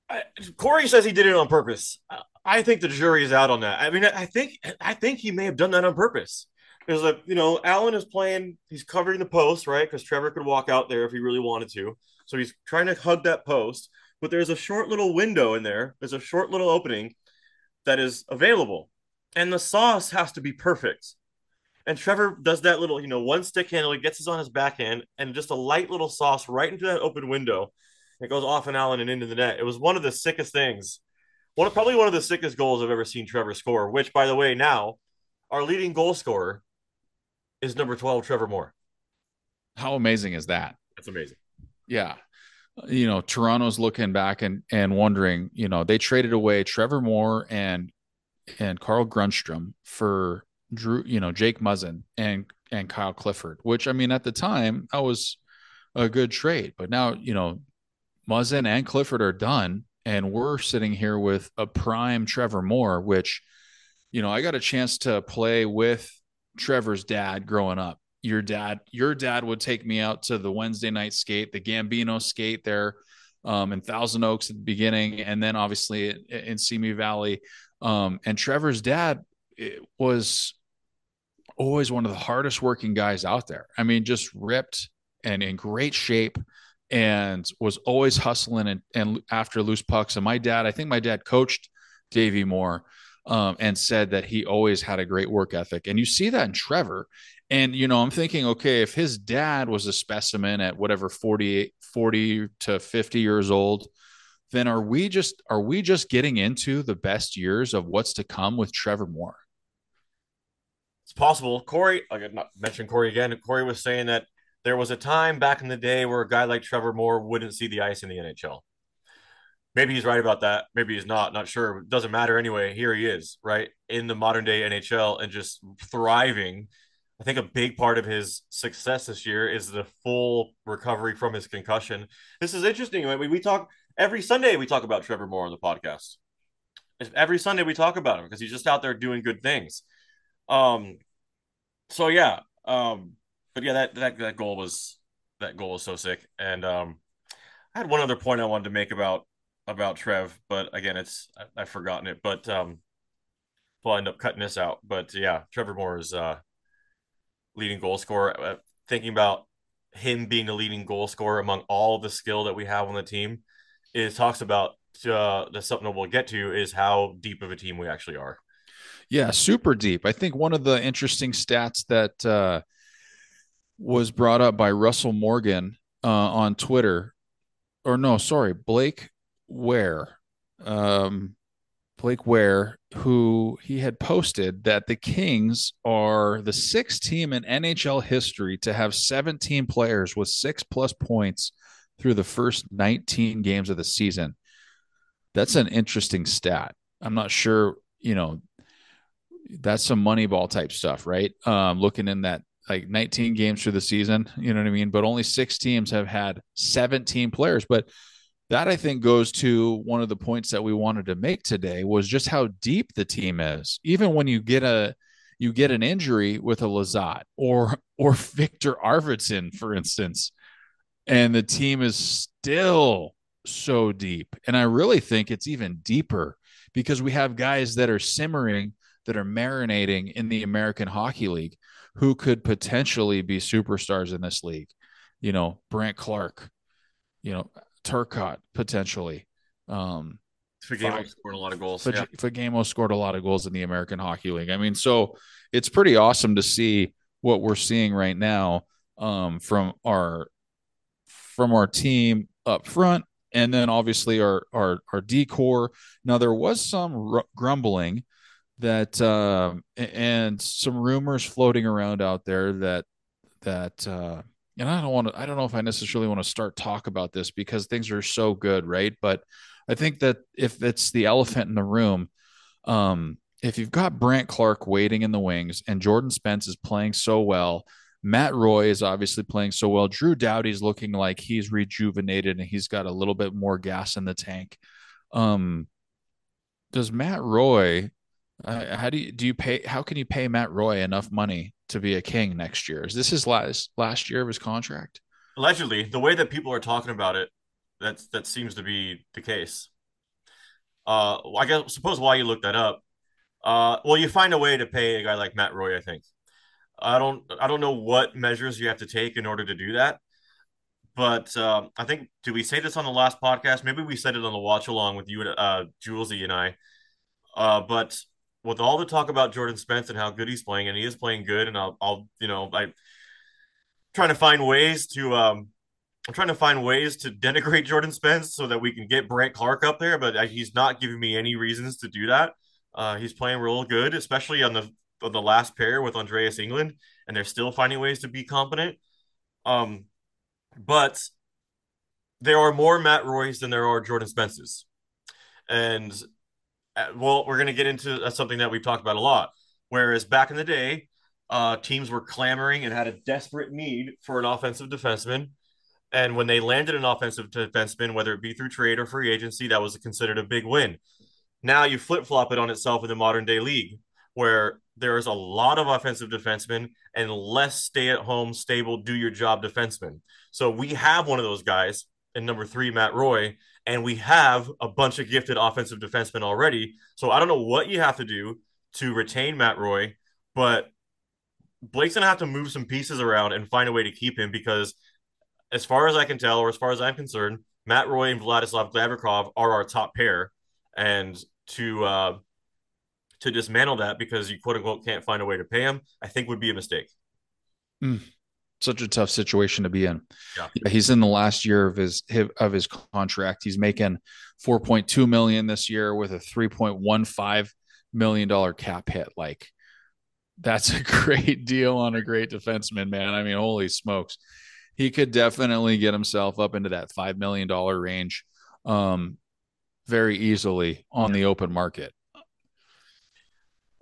I, Corey says he did it on purpose. I think the jury is out on that. I mean, I think I think he may have done that on purpose. There's a you know Allen is playing. He's covering the post right because Trevor could walk out there if he really wanted to. So he's trying to hug that post, but there's a short little window in there. There's a short little opening that is available. And the sauce has to be perfect. And Trevor does that little, you know, one stick handle, he gets his on his backhand and just a light little sauce right into that open window. It goes off and Allen and into the net. It was one of the sickest things. One probably one of the sickest goals I've ever seen Trevor score, which by the way, now our leading goal scorer is number 12, Trevor Moore. How amazing is that? That's amazing. Yeah. You know, Toronto's looking back and and wondering, you know, they traded away Trevor Moore and and Carl Grundstrom for Drew, you know, Jake Muzzin and and Kyle Clifford, which I mean at the time that was a good trade. But now, you know, Muzzin and Clifford are done, and we're sitting here with a prime Trevor Moore, which, you know, I got a chance to play with Trevor's dad growing up your dad your dad would take me out to the Wednesday night skate, the Gambino skate there um, in Thousand Oaks at the beginning, and then obviously in, in Simi Valley. Um, and Trevor's dad was always one of the hardest working guys out there. I mean, just ripped and in great shape and was always hustling and, and after loose pucks. And my dad, I think my dad coached Davey Moore um, and said that he always had a great work ethic. And you see that in Trevor. And, you know, I'm thinking, okay, if his dad was a specimen at whatever 40, 40 to 50 years old, then are we just are we just getting into the best years of what's to come with Trevor Moore? It's possible. Corey, I got not mention Corey again. Corey was saying that there was a time back in the day where a guy like Trevor Moore wouldn't see the ice in the NHL. Maybe he's right about that. Maybe he's not. Not sure. It doesn't matter anyway. Here he is, right in the modern day NHL and just thriving. I think a big part of his success this year is the full recovery from his concussion. This is interesting. Mean, we talk every Sunday. We talk about Trevor Moore on the podcast. Every Sunday we talk about him because he's just out there doing good things. Um, so yeah, um, but yeah, that that that goal was that goal was so sick. And um, I had one other point I wanted to make about about Trev, but again, it's I, have forgotten it. But um, we'll end up cutting this out. But yeah, Trevor Moore is uh, leading goal scorer. Uh, thinking about him being the leading goal scorer among all the skill that we have on the team, it talks about uh, the something that we'll get to is how deep of a team we actually are. Yeah, super deep. I think one of the interesting stats that uh, was brought up by Russell Morgan uh, on Twitter, or no, sorry, Blake Ware, um, Blake Ware, who he had posted that the Kings are the sixth team in NHL history to have 17 players with six plus points through the first 19 games of the season. That's an interesting stat. I'm not sure, you know, that's some Moneyball type stuff, right? Um, looking in that like 19 games through the season, you know what I mean? But only six teams have had 17 players. But that I think goes to one of the points that we wanted to make today was just how deep the team is. Even when you get a you get an injury with a Lizotte or or Victor Arvidsson, for instance, and the team is still so deep. And I really think it's even deeper because we have guys that are simmering that are marinating in the American Hockey League who could potentially be superstars in this league. You know, Brandt Clarke, you know, Turcotte potentially. Um, Fagemo scored a lot of goals. Fag- yeah. Fagemo scored a lot of goals in the American Hockey League. I mean, so it's pretty awesome to see what we're seeing right now um, from our from our team up front, and then obviously our our our decor. Now there was some r- grumbling that uh, and some rumors floating around out there that that uh, and I don't want to I don't know if I necessarily want to start talk about this because things are so good, right? But I think that if it's the elephant in the room, um, if you've got Brandt Clarke waiting in the wings and Jordan Spence is playing so well, Matt Roy is obviously playing so well. Drew Doughty's looking like he's rejuvenated and he's got a little bit more gas in the tank. Um, does Matt Roy uh, how do you do you pay? How can you pay Matt Roy enough money to be a king next year? Is this his last last year of his contract? Allegedly, the way that people are talking about it, that's that seems to be the case. Uh, I guess suppose why you look that up. Uh, well, you find a way to pay a guy like Matt Roy. I think. I don't. I don't know what measures you have to take in order to do that. But um, I think did we say this on the last podcast? Maybe we said it on the watch along with you, uh, Julesy and I. Uh, but with all the talk about Jordan Spence and how good he's playing, and he is playing good, and I'll, I'll you know, I'm trying to find ways to, um, I'm trying to find ways to denigrate Jordan Spence so that we can get Brandt Clarke up there, but he's not giving me any reasons to do that. Uh, he's playing real good, especially on the on the last pair with Andreas Englund, and they're still finding ways to be competent. Um, but there are more Matt Roy's than there are Jordan Spences, and uh, well, we're going to get into uh, something that we've talked about a lot. Whereas back in the day, uh, teams were clamoring and had a desperate need for an offensive defenseman. And when they landed an offensive defenseman, whether it be through trade or free agency, that was considered a big win. Now you flip flop it on itself in the modern day league, where there's a lot of offensive defensemen and less stay at home, stable, do your job defensemen. So we have one of those guys in number three, Matt Roy, and we have a bunch of gifted offensive defensemen already. So I don't know what you have to do to retain Matt Roy, but Blake's gonna have to move some pieces around and find a way to keep him because, as far as I can tell, or as far as I'm concerned, Matt Roy and Vladislav Gavrikov are our top pair, and to uh, to dismantle that because you quote unquote can't find a way to pay him, I think would be a mistake. Mm, such a tough situation to be in. Yeah. yeah. he's in the last year of his of his contract. He's making 4.2 million this year with a 3.15 million dollar cap hit. Like that's a great deal on a great defenseman, man. I mean, holy smokes. He could definitely get himself up into that $5 million range um, very easily on the open market.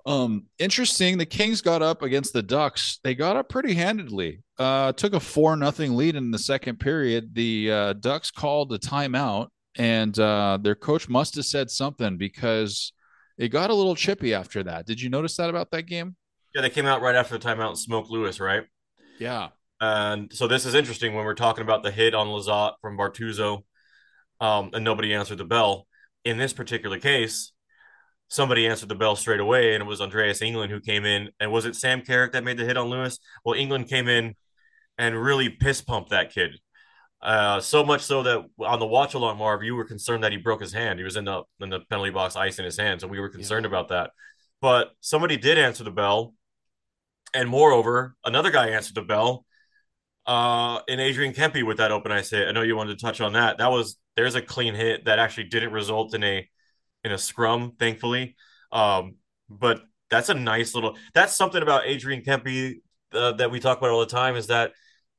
Um, interesting. The Kings got up against the Ducks. They got up pretty handedly. Uh, took a four nothing lead in the second period. The uh, Ducks called a timeout, and uh, their coach must have said something because it got a little chippy after that. Did you notice that about that game? Yeah, they came out right after the timeout and smoked Lewis, right? Yeah. And so this is interesting when we're talking about the hit on Lizotte from Bortuzzo, um, and nobody answered the bell. In this particular case, somebody answered the bell straight away, and it was Andreas Englund who came in. And was it Sam Carrick that made the hit on Lewis? Well, Englund came in and really piss pumped that kid. Uh, so much so that on the watch along, Marv, you were concerned that he broke his hand. He was in the in the penalty box, ice in his hand, so we were concerned yeah. about that. But somebody did answer the bell, and moreover, another guy answered the bell. Uh, in Adrian Kempe with that open ice hit. I know you wanted to touch on that. That was there's a clean hit that actually didn't result in a in a scrum, thankfully. Um, but that's a nice little. That's something about Adrian Kempe uh, that we talk about all the time is that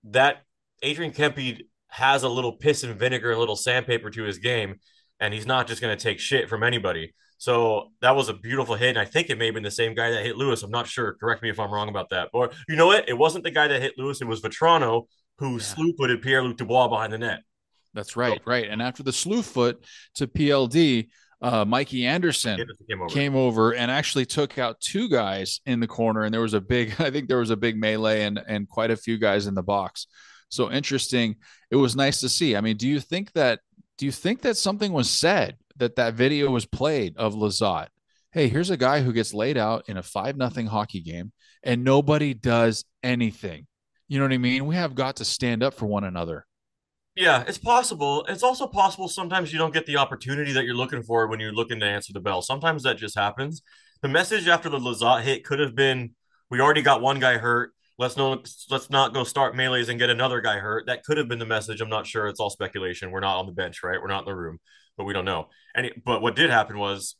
that Adrian Kempe has a little piss and vinegar, a little sandpaper to his game, and he's not just going to take shit from anybody. So that was a beautiful hit. And I think it may have been the same guy that hit Lewis. I'm not sure. Correct me if I'm wrong about that. Or you know what? It wasn't the guy that hit Lewis. It was Vatrano who yeah. slew footed Pierre Luc Dubois behind the net. That's right. So, right. And after the slew foot to PLD, uh, Mikey Anderson came over. came over. and actually took out two guys in the corner. And there was a big, I think there was a big melee and, and quite a few guys in the box. So interesting. It was nice to see. I mean, do you think that, do you think that something was said that that video was played of Lizotte? Hey, here's a guy who gets laid out in a five nothing hockey game and nobody does anything. You know what I mean? We have got to stand up for one another. Yeah, it's possible. It's also possible sometimes you don't get the opportunity that you're looking for when you're looking to answer the bell. Sometimes that just happens. The message after the Lizotte hit could have been, "We already got one guy hurt. Let's no, let's not go start melees and get another guy hurt." That could have been the message. I'm not sure. It's all speculation. We're not on the bench, right? We're not in the room, but we don't know. And but what did happen was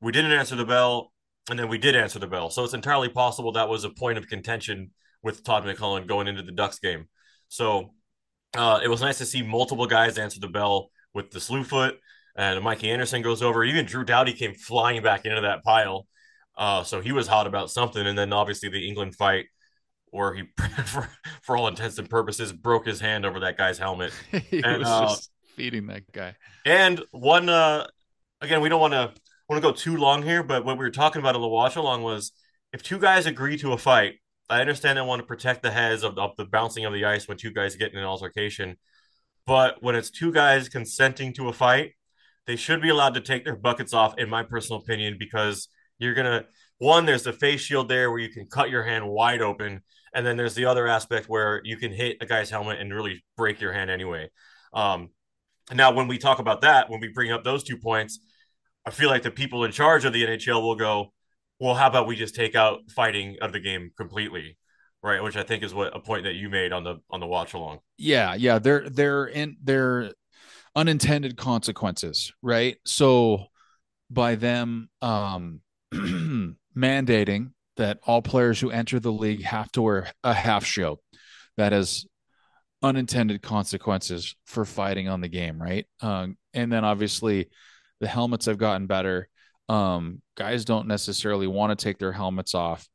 we didn't answer the bell, and then we did answer the bell. So it's entirely possible that was a point of contention with Todd McLellan going into the Ducks game. So uh, it was nice to see multiple guys answer the bell with the slew foot, and Mikey Anderson goes over. Even Drew Doughty came flying back into that pile. Uh, so he was hot about something. And then obviously the Englund fight, where he, for, for all intents and purposes, broke his hand over that guy's helmet. he and, was uh, just feeding that guy. And one, uh, again, we don't want to want to go too long here, but what we were talking about a little watch along was if two guys agree to a fight I understand they want to protect the heads of, of the bouncing of the ice when two guys get in an altercation. But when it's two guys consenting to a fight, they should be allowed to take their buckets off, in my personal opinion, because you're gonna one, there's the face shield there where you can cut your hand wide open, and then there's the other aspect where you can hit a guy's helmet and really break your hand anyway. Um, now, when we talk about that, when we bring up those two points, I feel like the people in charge of the NHL will go, well, how about we just take out fighting of the game completely? Right, which I think is what a point that you made on the on the watch along. Yeah, yeah, they're they're in they're unintended consequences, right? So by them um mandating that all players who enter the league have to wear a half shield that has unintended consequences for fighting on the game, right? Um, and then obviously the helmets have gotten better. Um, guys don't necessarily want to take their helmets off.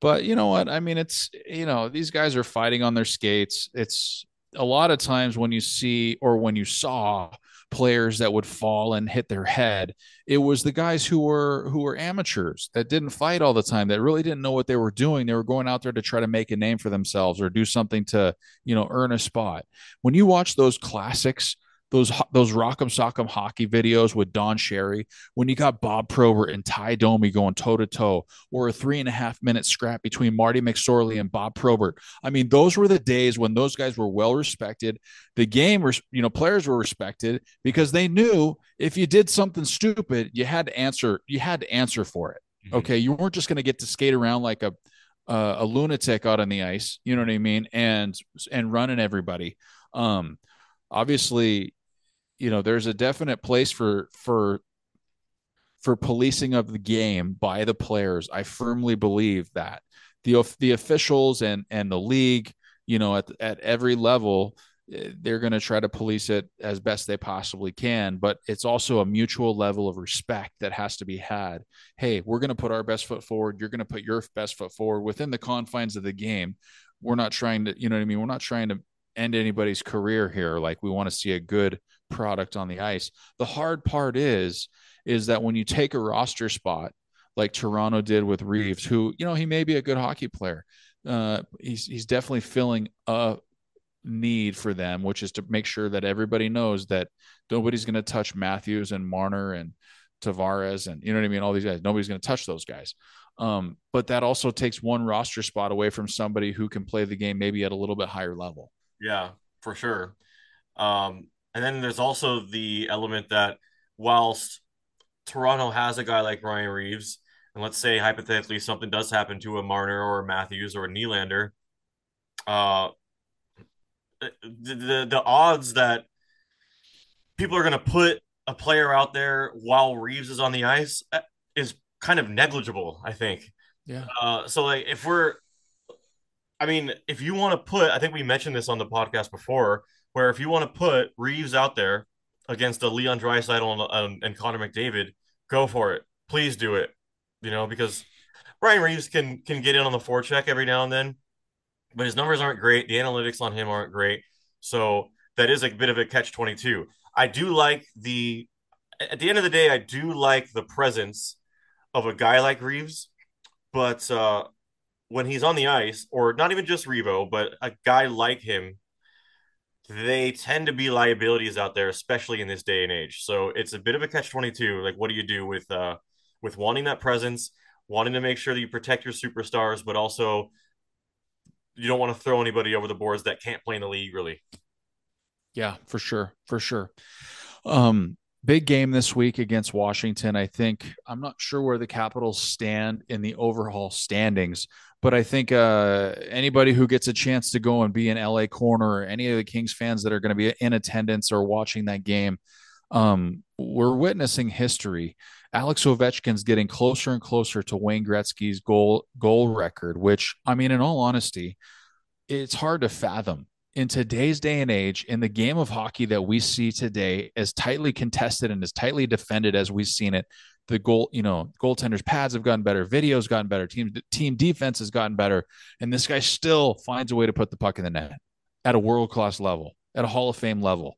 But you know what? I mean, it's, you know, these guys are fighting on their skates. It's a lot of times when you see or when you saw players that would fall and hit their head. It was the guys who were who were amateurs that didn't fight all the time, that really didn't know what they were doing. They were going out there to try to make a name for themselves or do something to, you know, earn a spot. When you watch those classics those those Rock'em Sock'em hockey videos with Don Cherry, when you got Bob Probert and Ty Domi going toe to toe, or a three and a half minute scrap between Marty McSorley and Bob Probert. I mean, those were the days when those guys were well respected. The game, you know, players were respected because they knew if you did something stupid, you had to answer. You had to answer for it. Mm-hmm. Okay, you weren't just going to get to skate around like a uh, a lunatic out on the ice. You know what I mean? And and running everybody. Um, obviously you know there's a definite place for for for policing of the game by the players. I firmly believe that. The the officials and and the league you know at at every level eh, they're going to try to police it as best they possibly can but it's also a mutual level of respect that has to be had. Hey we're going to put our best foot forward. You're going to put your best foot forward within the confines of the game. We're not trying to you know what i mean? We're not trying to end anybody's career here. Like we want to see a good product on the ice. The hard part is is that when you take a roster spot like Toronto did with Reaves, who you know he may be a good hockey player, uh, he's he's definitely filling a need for them, which is to make sure that everybody knows that nobody's going to touch Matthews and Marner and Tavares and you know what I mean. All these guys, nobody's going to touch those guys. Um, but that also takes one roster spot away from somebody who can play the game maybe at a little bit higher level. Yeah, for sure. Um, and then there's also the element that whilst Toronto has a guy like Ryan Reaves, and let's say hypothetically something does happen to a Marner or a Matthews or a Nylander, uh, the, the, the odds that people are going to put a player out there while Reaves is on the ice uh, is kind of negligible, I think. Yeah. Uh, so like if we're, I mean, if you want to put, I think we mentioned this on the podcast before where if you want to put Reaves out there against a Leon Draisaitl and, and Connor McDavid, go for it. Please do it. You know, because Brian Reaves can can get in on the forecheck every now and then, but his numbers aren't great. The analytics on him aren't great. So that is a bit of a catch 22. I do like the at the end of the day, I do like the presence of a guy like Reaves, but uh, when he's on the ice, or not even just Revo, but a guy like him they tend to be liabilities out there, especially in this day and age. So it's a bit of a catch twenty two. Like, what do you do with uh with wanting that presence, wanting to make sure that you protect your superstars, but also you don't want to throw anybody over the boards that can't play in the league, really. Yeah, for sure, for sure. Um, big game this week against Washington. I think I'm not sure where the Capitals stand in the overhaul standings, but I think uh, anybody who gets a chance to go and be in LA corner, or any of the Kings fans that are going to be in attendance or watching that game, um, we're witnessing history. Alex Ovechkin's getting closer and closer to Wayne Gretzky's goal goal record, which I mean, in all honesty, it's hard to fathom in today's day and age in the game of hockey that we see today as tightly contested and as tightly defended as we've seen it the goal, you know, goaltenders pads have gotten better, videos gotten better, team team defense has gotten better, and this guy still finds a way to put the puck in the net at a world class level, at a Hall of Fame level.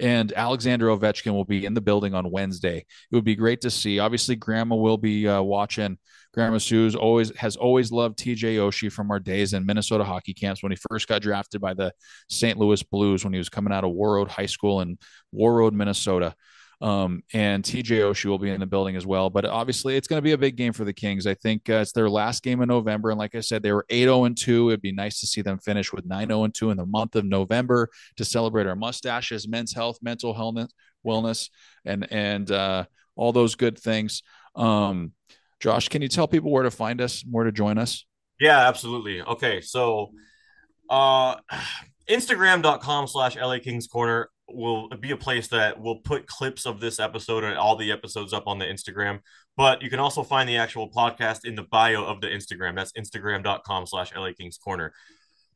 And Alexander Ovechkin will be in the building on Wednesday. It would be great to see. Obviously, Grandma will be uh, watching. Grandma Sue's always has always loved TJ Oshie from our days in Minnesota hockey camps when he first got drafted by the St. Louis Blues when he was coming out of Warroad High School in Warroad, Minnesota. Um, and TJ Oshie will be in the building as well. But obviously, it's going to be a big game for the Kings. I think uh, it's their last game in November. And like I said, they were 8 0 2. It'd be nice to see them finish with 9 0 2 in the month of November to celebrate our mustaches, men's health, mental health, wellness, and, and uh, all those good things. Um, Josh, can you tell people where to find us, where to join us? Yeah, absolutely. Okay. So, uh, Instagram.com slash LA Kings Corner will be a place that will put clips of this episode and all the episodes up on the Instagram. But you can also find the actual podcast in the bio of the Instagram. That's instagram.com slash LA Kings Corner.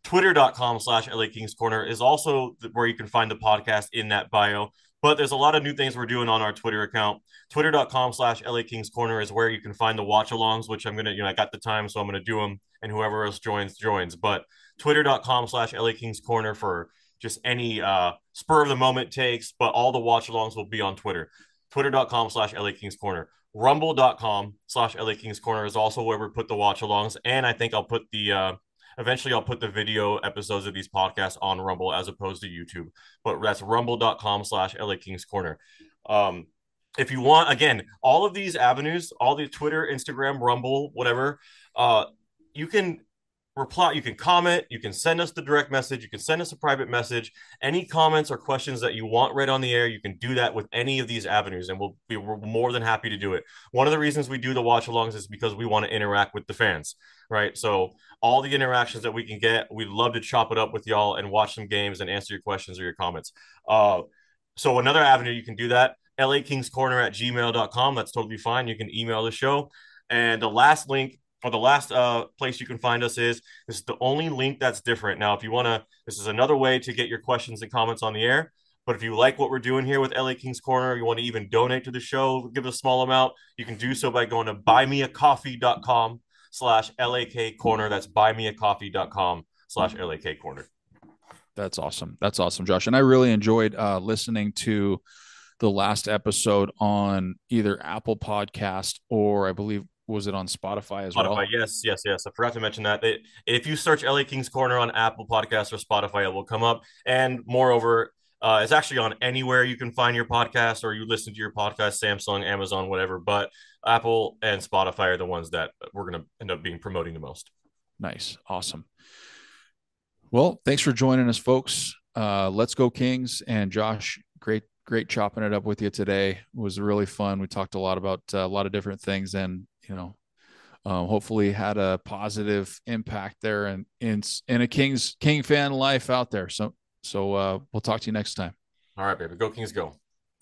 Twitter.com slash LA Kings Corner is also where you can find the podcast in that bio. But there's a lot of new things we're doing on our Twitter account. Twitter.com slash LA Kings Corner is where you can find the watch alongs, which I'm going to, you know, I got the time, so I'm going to do them. And whoever else joins, joins. But twitter.com slash LA Kings Corner for just any uh, spur of the moment takes, but all the watch alongs will be on Twitter. Twitter.com slash LA Kings Corner. Rumble.com slash LA Kings Corner is also where we put the watch alongs. And I think I'll put the uh, eventually I'll put the video episodes of these podcasts on Rumble as opposed to YouTube. But that's rumble.com slash LA Kings Corner. Um, if you want, again, all of these avenues, all the Twitter, Instagram, Rumble, whatever, uh, you can reply you can comment you can send us the direct message you can send us a private message. Any comments or questions that you want read on the air you can do that with any of these avenues and we'll be we're more than happy to do it. One of the reasons we do the watch alongs is because we want to interact with the fans right? So all the interactions that we can get we'd love to chop it up with y'all and watch some games and answer your questions or your comments. Uh, so another avenue you can do that la kings corner at gmail.com that's totally fine. You can email the show. And the last link or the last uh, place you can find us is this is the only link that's different. Now, if you want to, this is another way to get your questions and comments on the air. But if you like what we're doing here with LA Kings Corner, you want to even donate to the show, give a small amount, you can do so by going to buymeacoffee.com slash LAK Corner. That's buymeacoffee.com slash LAK Corner. That's awesome. That's awesome, Josh. And I really enjoyed uh, listening to the last episode on either Apple Podcast or I believe was it on Spotify as Spotify, well? Yes, yes, yes. I forgot to mention that. It, if you search LA Kings Corner on Apple Podcasts or Spotify, it will come up. And moreover, uh, it's actually on anywhere you can find your podcast or you listen to your podcast, Samsung, Amazon, whatever. But Apple and Spotify are the ones that we're going to end up being promoting the most. Nice. Awesome. Well, thanks for joining us, folks. Uh, let's go Kings. And Josh, great great chopping it up with you today. It was really fun. We talked a lot about uh, a lot of different things and you know, um, hopefully had a positive impact there and in, in a Kings King fan life out there. So so uh, we'll talk to you next time. All right, baby. Go Kings, go.